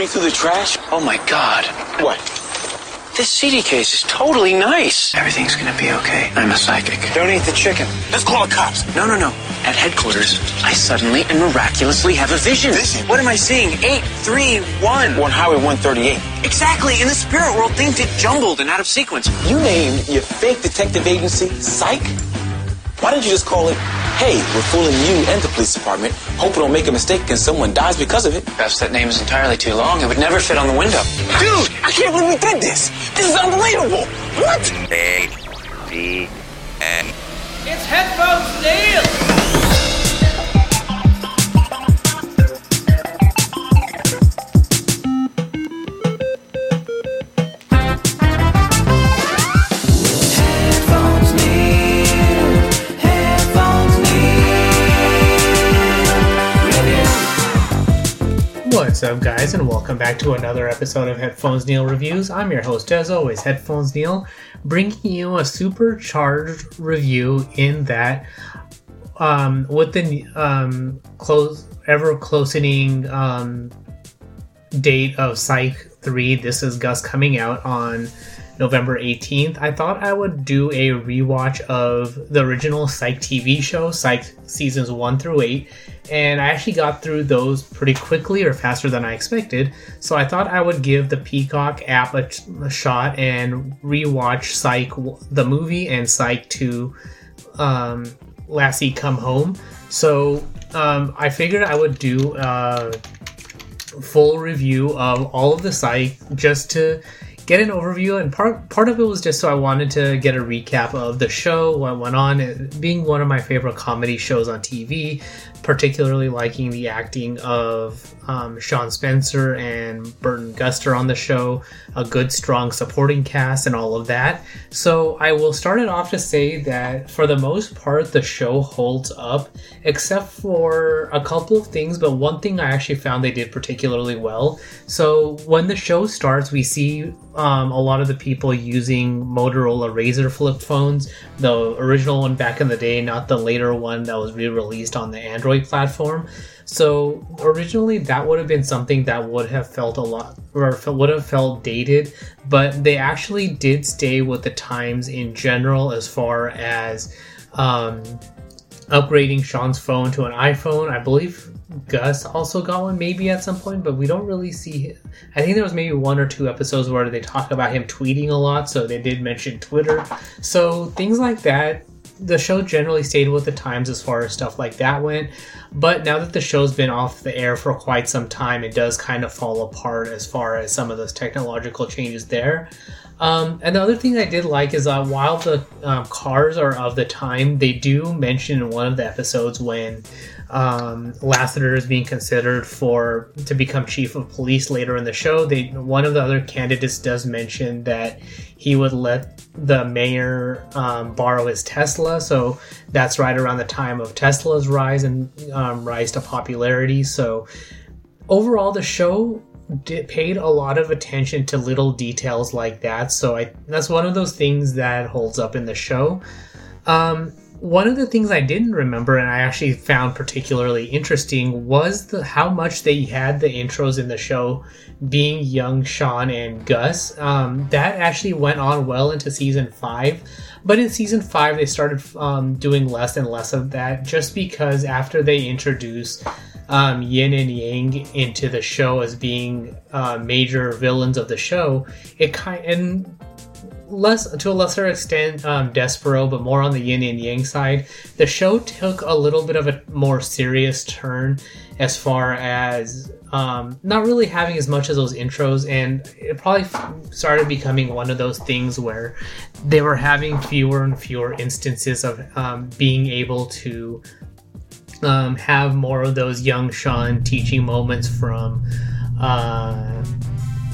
Rooting through the trash? Oh my god. What? This CD case is totally nice. Everything's gonna be okay. I'm a psychic. Don't eat the chicken. Let's call the cops. No, no, no. At headquarters, I suddenly and miraculously have a vision. Vision? What am I seeing? 831. On Highway 138. Exactly. In the spirit world, things get jumbled and out of sequence. You named your fake detective agency Psych? Why didn't you just call it, hey, we're fooling you and the police department, hope we don't make a mistake and someone dies because of it? Perhaps that name is entirely too long. It would never fit on the window. Dude, I can't believe we did this. This is unbelievable. What? A D N. It's Headphones Neil! What's up, guys, and welcome back to another episode of Headphones Neil Reviews. I'm your host, as always, Headphones Neil, bringing you a supercharged review in that, um, with the um, close, ever closening um, date of Psych 3, This Is Gus coming out on November 18th, I thought I would do a rewatch of the original Psych TV show, Psych seasons 1 through 8, and I actually got through those pretty quickly or faster than I expected. So I thought I would give the Peacock app a, a shot and rewatch Psych the movie and Psych 2 um, Lassie Come Home. So um, I figured I would do a full review of all of the Psych just to get an overview and part part of it was just so I wanted to get a recap of the show, what went on, being one of my favorite comedy shows on TV, particularly liking the acting of um, Shawn Spencer and Burton Guster on the show, a good strong supporting cast and all of that. So I will start it off to say that for the most part the show holds up, except for a couple of things, but one thing I actually found they did particularly well. So when the show starts, we see um, a lot of the people using Motorola Razr flip phones, the original one back in the day, not the later one that was re-released on the Android platform. So originally that would have been something that would have felt a lot or would have felt dated, but they actually did stay with the times in general as far as um, upgrading Shawn's phone to an iPhone. I believe Gus also got one maybe at some point, but we don't really see. I think there was maybe one or two episodes where they talk about him tweeting a lot, so they did mention Twitter. So things like that. The show generally stayed with the times as far as stuff like that went, but now that the show's been off the air for quite some time, it does kind of fall apart as far as some of those technological changes there. Um, and the other thing I did like is that while the um, cars are of the time, they do mention in one of the episodes when um, Lassiter is being considered for to become chief of police later in the show. They one of the other candidates does mention that he would let the mayor um, borrow his Tesla, so that's right around the time of Tesla's rise and um, rise to popularity. So overall, the show did, paid a lot of attention to little details like that. So I that's one of those things that holds up in the show. Um, one of the things I didn't remember and I actually found particularly interesting was the how much they had the intros in the show being young Shawn and Gus. Um, that actually went on well into season five, but in season five they started um, doing less and less of that just because after they introduce um, yin and yang into the show as being uh, major villains of the show, it kind and less to a lesser extent um, Despereaux, but more on the yin and yang side. The show took a little bit of a more serious turn as far as um, not really having as much as those intros, and it probably started becoming one of those things where they were having fewer and fewer instances of um, being able to um, have more of those young Shawn teaching moments from uh,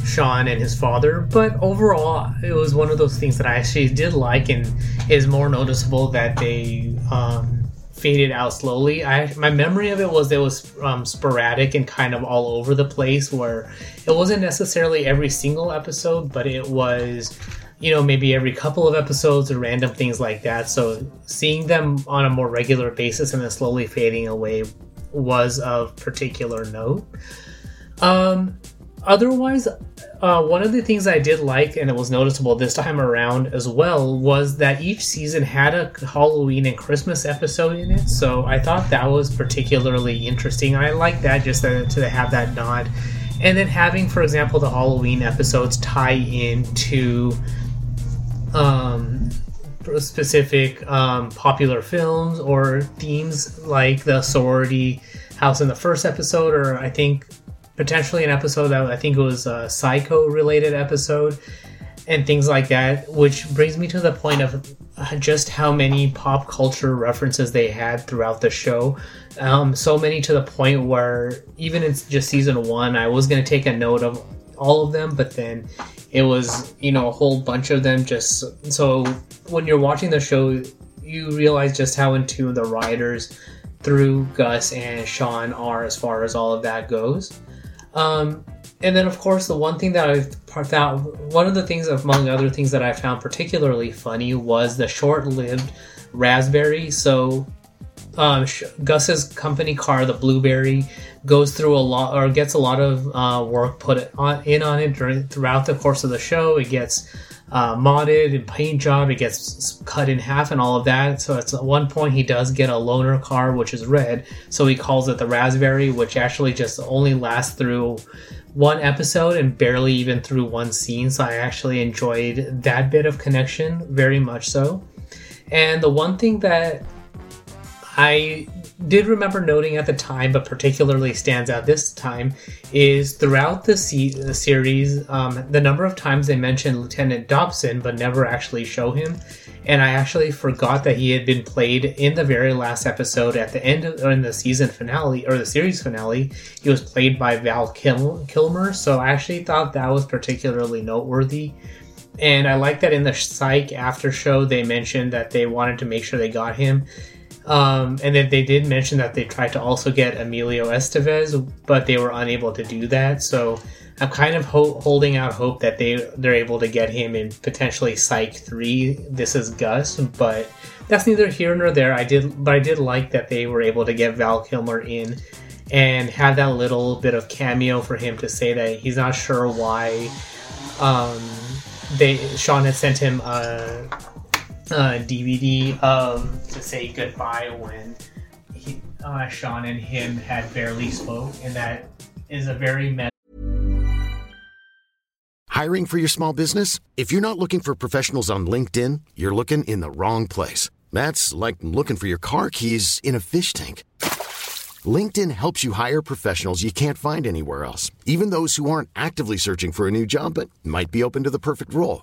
Shawn and his father. But overall, it was one of those things that I actually did like, and is more noticeable that they um, faded out slowly. I my memory of it was it was um, sporadic and kind of all over the place, where it wasn't necessarily every single episode, but it was you know, maybe every couple of episodes or random things like that. So seeing them on a more regular basis and then slowly fading away was of particular note. Um, otherwise, uh, one of the things I did like, and it was noticeable this time around as well, was that each season had a Halloween and Christmas episode in it. So I thought that was particularly interesting. I like that just to, have that nod. And then having, for example, the Halloween episodes tie into um, specific um, popular films or themes like the sorority house in the first episode, or I think potentially an episode that I think it was a psycho related episode and things like that, which brings me to the point of just how many pop culture references they had throughout the show. Um, so many to the point where even in just season one, I was going to take a note of all of them, but then it was you know a whole bunch of them just so when you're watching the show you realize just how in tune the writers through gus and shawn are as far as all of that goes um, and then of course the one thing that i found one of the things among other things that i found particularly funny was the short-lived raspberry so um, Gus's company car, the Blueberry, goes through a lot or gets a lot of uh, work put on, in on it during throughout the course of the show. It gets uh, modded and paint job. It gets cut in half and all of that. So at one point he does get a loaner car, which is red. So he calls it the Raspberry, which actually just only lasts through one episode and barely even through one scene. So I actually enjoyed that bit of connection very much so. And the one thing that I did remember noting at the time, but particularly stands out this time, is throughout the, se- series, um, the number of times they mention Lieutenant Dobson, but never actually show him. And I actually forgot that he had been played in the very last episode at the end of, or in the season finale or the series finale. He was played by Val Kil- Kilmer, so I actually thought that was particularly noteworthy. And I like that in the Psych after show they mentioned that they wanted to make sure they got him um, and then they did mention that they tried to also get Emilio Estevez, but they were unable to do that. So I'm kind of ho- holding out hope that they they're able to get him in potentially Psych three. This is Gus, but that's neither here nor there. I did, but I did like that they were able to get Val Kilmer in and have that little bit of cameo for him to say that he's not sure why um, they Shawn had sent him a uh, DVD um, to say goodbye when he, uh, Shawn and him had barely spoke, and that is a very. Hiring for your small business? If you're not looking for professionals on LinkedIn, you're looking in the wrong place. That's like looking for your car keys in a fish tank. LinkedIn helps you hire professionals you can't find anywhere else, even those who aren't actively searching for a new job but might be open to the perfect role.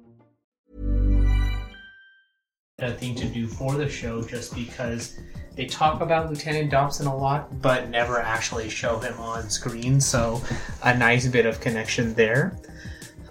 A thing to do for the show just because they talk about Lieutenant Dobson a lot, but never actually show him on screen. So, a nice bit of connection there.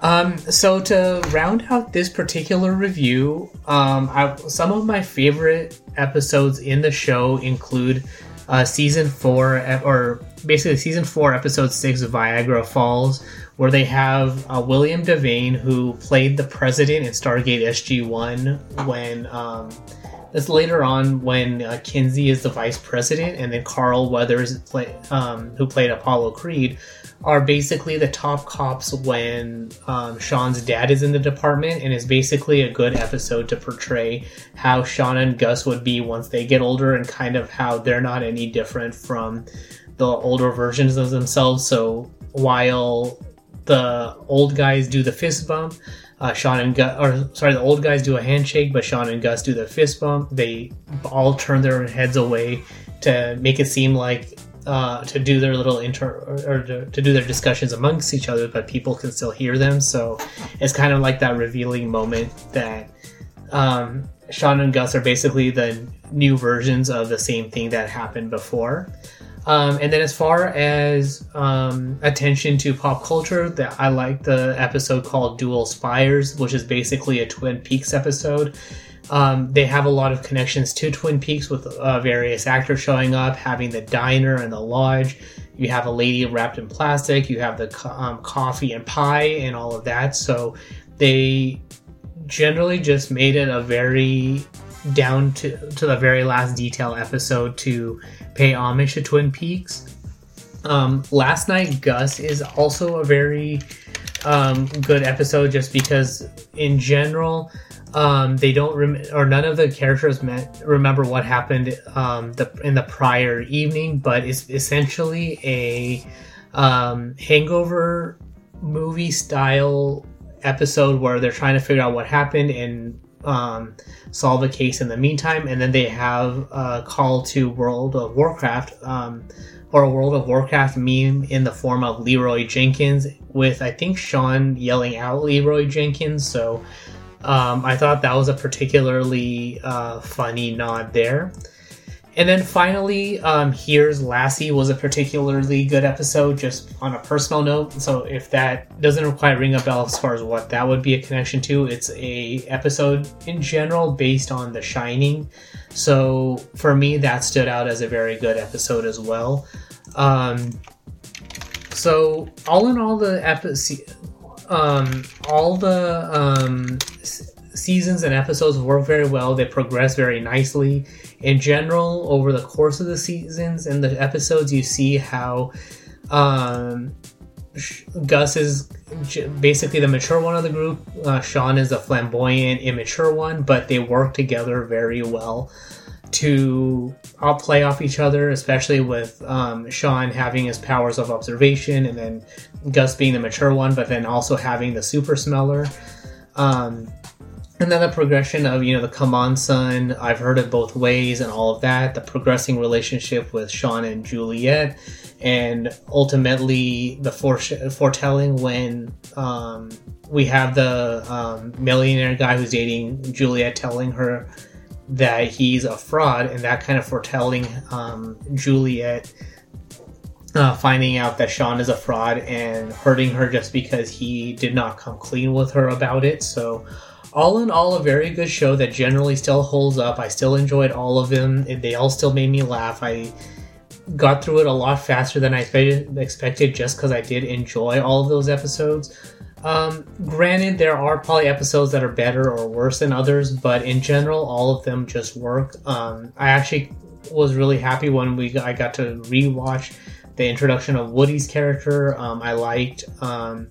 Um, so to round out this particular review, um, I, some of my favorite episodes in the show include uh, season four, or basically season four, episode six, Viagra Falls, where they have uh, William Devane, who played the president in Stargate SG One when. Um, later on when uh, Kinsey is the vice president, and then Carl Weathers, play, um, who played Apollo Creed, are basically the top cops when um, Shawn's dad is in the department, and is basically a good episode to portray how Shawn and Gus would be once they get older, and kind of how they're not any different from the older versions of themselves. So while the old guys do the fist bump, uh, Shawn and Gus, or sorry, the old guys do a handshake, but Shawn and Gus do the fist bump. They all turn their heads away to make it seem like uh, to do their little inter or to, to, do their discussions amongst each other, but people can still hear them. So it's kind of like that revealing moment that um, Shawn and Gus are basically the new versions of the same thing that happened before. Um, and then as far as um, attention to pop culture, that I like the episode called Dual Spires, which is basically a Twin Peaks episode. Um, they have a lot of connections to Twin Peaks with uh, various actors showing up, having the diner and the lodge. You have a lady wrapped in plastic. You have the um, coffee and pie and all of that. So they generally just made it a very down to, to the very last detail episode to pay homage to Twin Peaks. Um, last night, Gus is also a very um, good episode just because, in general, um, they don't rem- or none of the characters met, remember what happened um, the, in the prior evening, but it's essentially a um, hangover movie style episode where they're trying to figure out what happened and um, solve a case in the meantime, and then they have a call to World of Warcraft um, or a World of Warcraft meme in the form of Leeroy Jenkins with I think Shawn yelling out Leeroy Jenkins. So um, I thought that was a particularly uh, funny nod there. And then finally, um, here's Lassie was a particularly good episode, just on a personal note. So if that doesn't quite ring a bell as far as what that would be a connection to, it's a episode in general based on The Shining. So for me, that stood out as a very good episode as well. Um, so all in all, the episode, um, all the um, seasons and episodes work very well. They progress very nicely. In general over the course of the seasons and the episodes you see how um, gus is basically the mature one of the group. Uh, shawn is the flamboyant immature one but they work together very well to all play off each other especially with um, shawn having his powers of observation and then gus being the mature one but then also having the super smeller. Um, and then the progression of you know the come on son i've heard it both ways and all of that the progressing relationship with shawn and juliet and ultimately the foretelling when um, we have the um, millionaire guy who's dating juliet telling her that he's a fraud and that kind of foretelling um, juliet uh, finding out that shawn is a fraud and hurting her just because he did not come clean with her about it. So all in all, a very good show that generally still holds up. I still enjoyed all of them. They all still made me laugh. I got through it a lot faster than I expected, just because I did enjoy all of those episodes. Um, granted, there are probably episodes that are better or worse than others, but in general, all of them just work. Um, I actually was really happy when we I got to rewatch the introduction of Woody's character. Um, I liked um,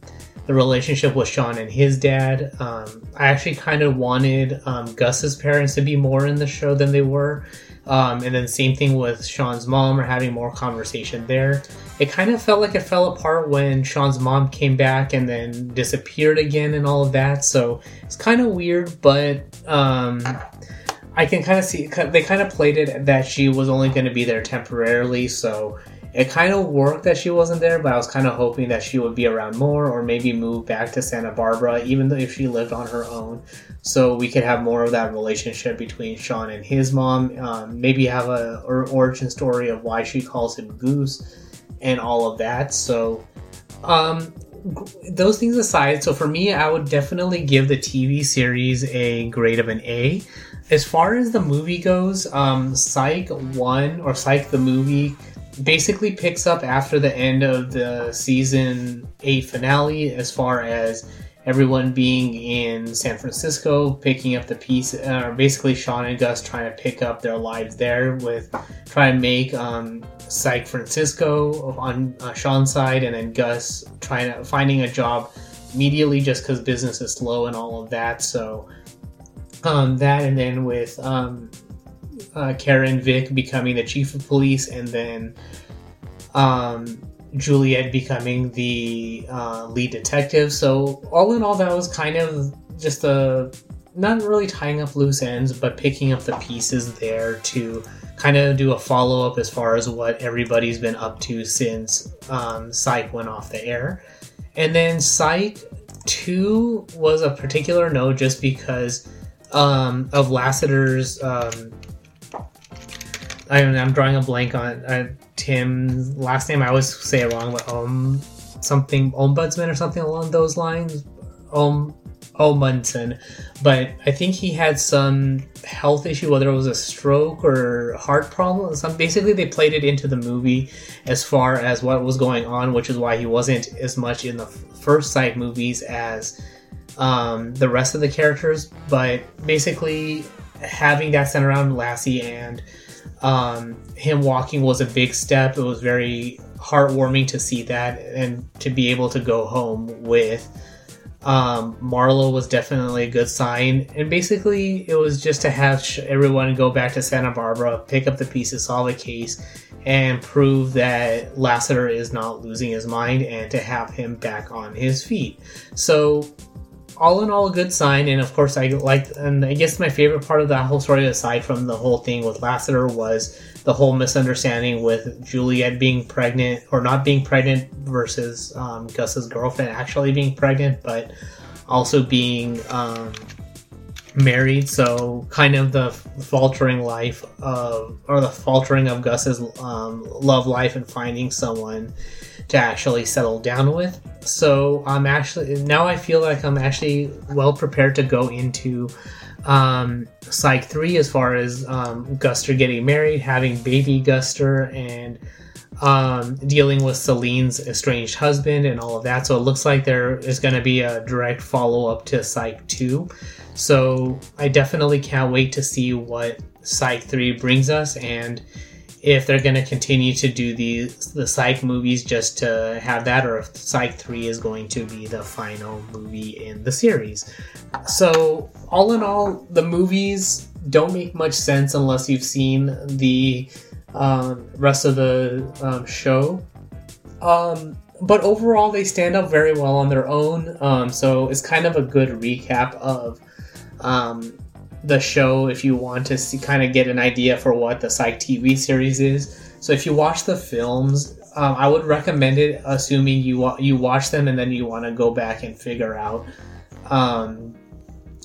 the relationship with Shawn and his dad. Um, I actually kind of wanted um, Gus's parents to be more in the show than they were. Um, and then same thing with Shawn's mom or having more conversation there. It kind of felt like it fell apart when Shawn's mom came back and then disappeared again and all of that. So it's kind of weird, but um, I can kind of see they kind of played it that she was only going to be there temporarily. So it kind of worked that she wasn't there, but I was kind of hoping that she would be around more or maybe move back to Santa Barbara, even if she lived on her own. So we could have more of that relationship between Shawn and his mom. Um, maybe have a or origin story of why she calls him Goose and all of that. So, um, those things aside, so for me, I would definitely give the TV series a grade of an A. As far as the movie goes, um, Psych 1 or Psych the movie basically picks up after the end of the season 8 finale as far as everyone being in San Francisco, picking up the piece, uh, basically Shawn and Gus trying to pick up their lives there with trying to make um, Psych Francisco on uh, Shawn's side, and then Gus trying to finding a job immediately just because business is slow and all of that. So um, that, and then with um, uh, Karen Vick becoming the chief of police, and then um, Juliet becoming the uh, lead detective. So all in all, that was kind of just a not really tying up loose ends, but picking up the pieces there to kind of do a follow up as far as what everybody's been up to since um, Psych went off the air. And then Psych 2 was a particular note just because um, of Lassiter's. Um, I, am drawing a blank on uh, Tim's last name. I always say it wrong, but um, something ombudsman or something along those lines. Um, Omundson, but I think he had some health issue, whether it was a stroke or heart problem. Some basically they played it into the movie as far as what was going on, which is why he wasn't as much in the first sight movies as um, the rest of the characters. But basically, having that center around Lassie and um, him walking was a big step. It was very heartwarming to see that and to be able to go home with um, Marlowe was definitely a good sign. And basically, it was just to have everyone go back to Santa Barbara, pick up the pieces, solve the case, and prove that Lassiter is not losing his mind and to have him back on his feet. So, all in all, a good sign. And of course, I like, and I guess my favorite part of that whole story, aside from the whole thing with Lassiter, was the whole misunderstanding with Juliet being pregnant or not being pregnant versus um, Gus's girlfriend actually being pregnant, but also being um, married. So kind of the faltering life of, or the faltering of Gus's um, love life and finding someone to actually settle down with. So I'm actually now I feel like I'm actually well prepared to go into um, Psych 3 as far as um, Guster getting married, having baby Guster, and um, dealing with Selene's estranged husband and all of that. So it looks like there is going to be a direct follow up to Psych 2. So I definitely can't wait to see what Psych 3 brings us and if they're going to continue to do the the Psych movies just to have that, or if Psych Three is going to be the final movie in the series. So all in all, the movies don't make much sense unless you've seen the um, rest of the um, show. Um, but overall, they stand up very well on their own. Um, so it's kind of a good recap of um, the show if you want to see, kind of get an idea for what the Psych TV series is. So if you watch the films, um, I would recommend it, assuming you wa- you watch them and then you want to go back and figure out um,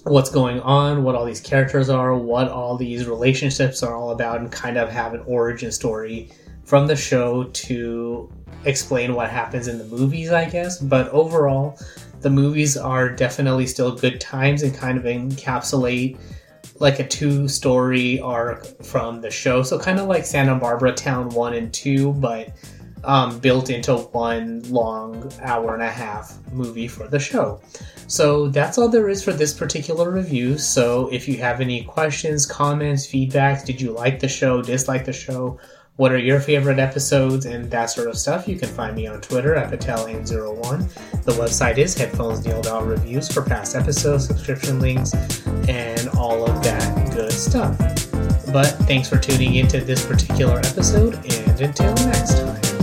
what's going on, what all these characters are, what all these relationships are all about, and kind of have an origin story from the show to explain what happens in the movies, I guess. But overall, the movies are definitely still good times and kind of encapsulate like a two story arc from the show. So kind of like Santa Barbara Town 1 and 2, but um, built into one long hour and a half movie for the show. So that's all there is for this particular review. So if you have any questions, comments, feedback, did you like the show, dislike the show, what are your favorite episodes, and that sort of stuff, you can find me on Twitter at PatelN01. The website is headphonesneil.reviews for past episodes, subscription links, and all of that good stuff. But thanks for tuning into this particular episode, and until next time.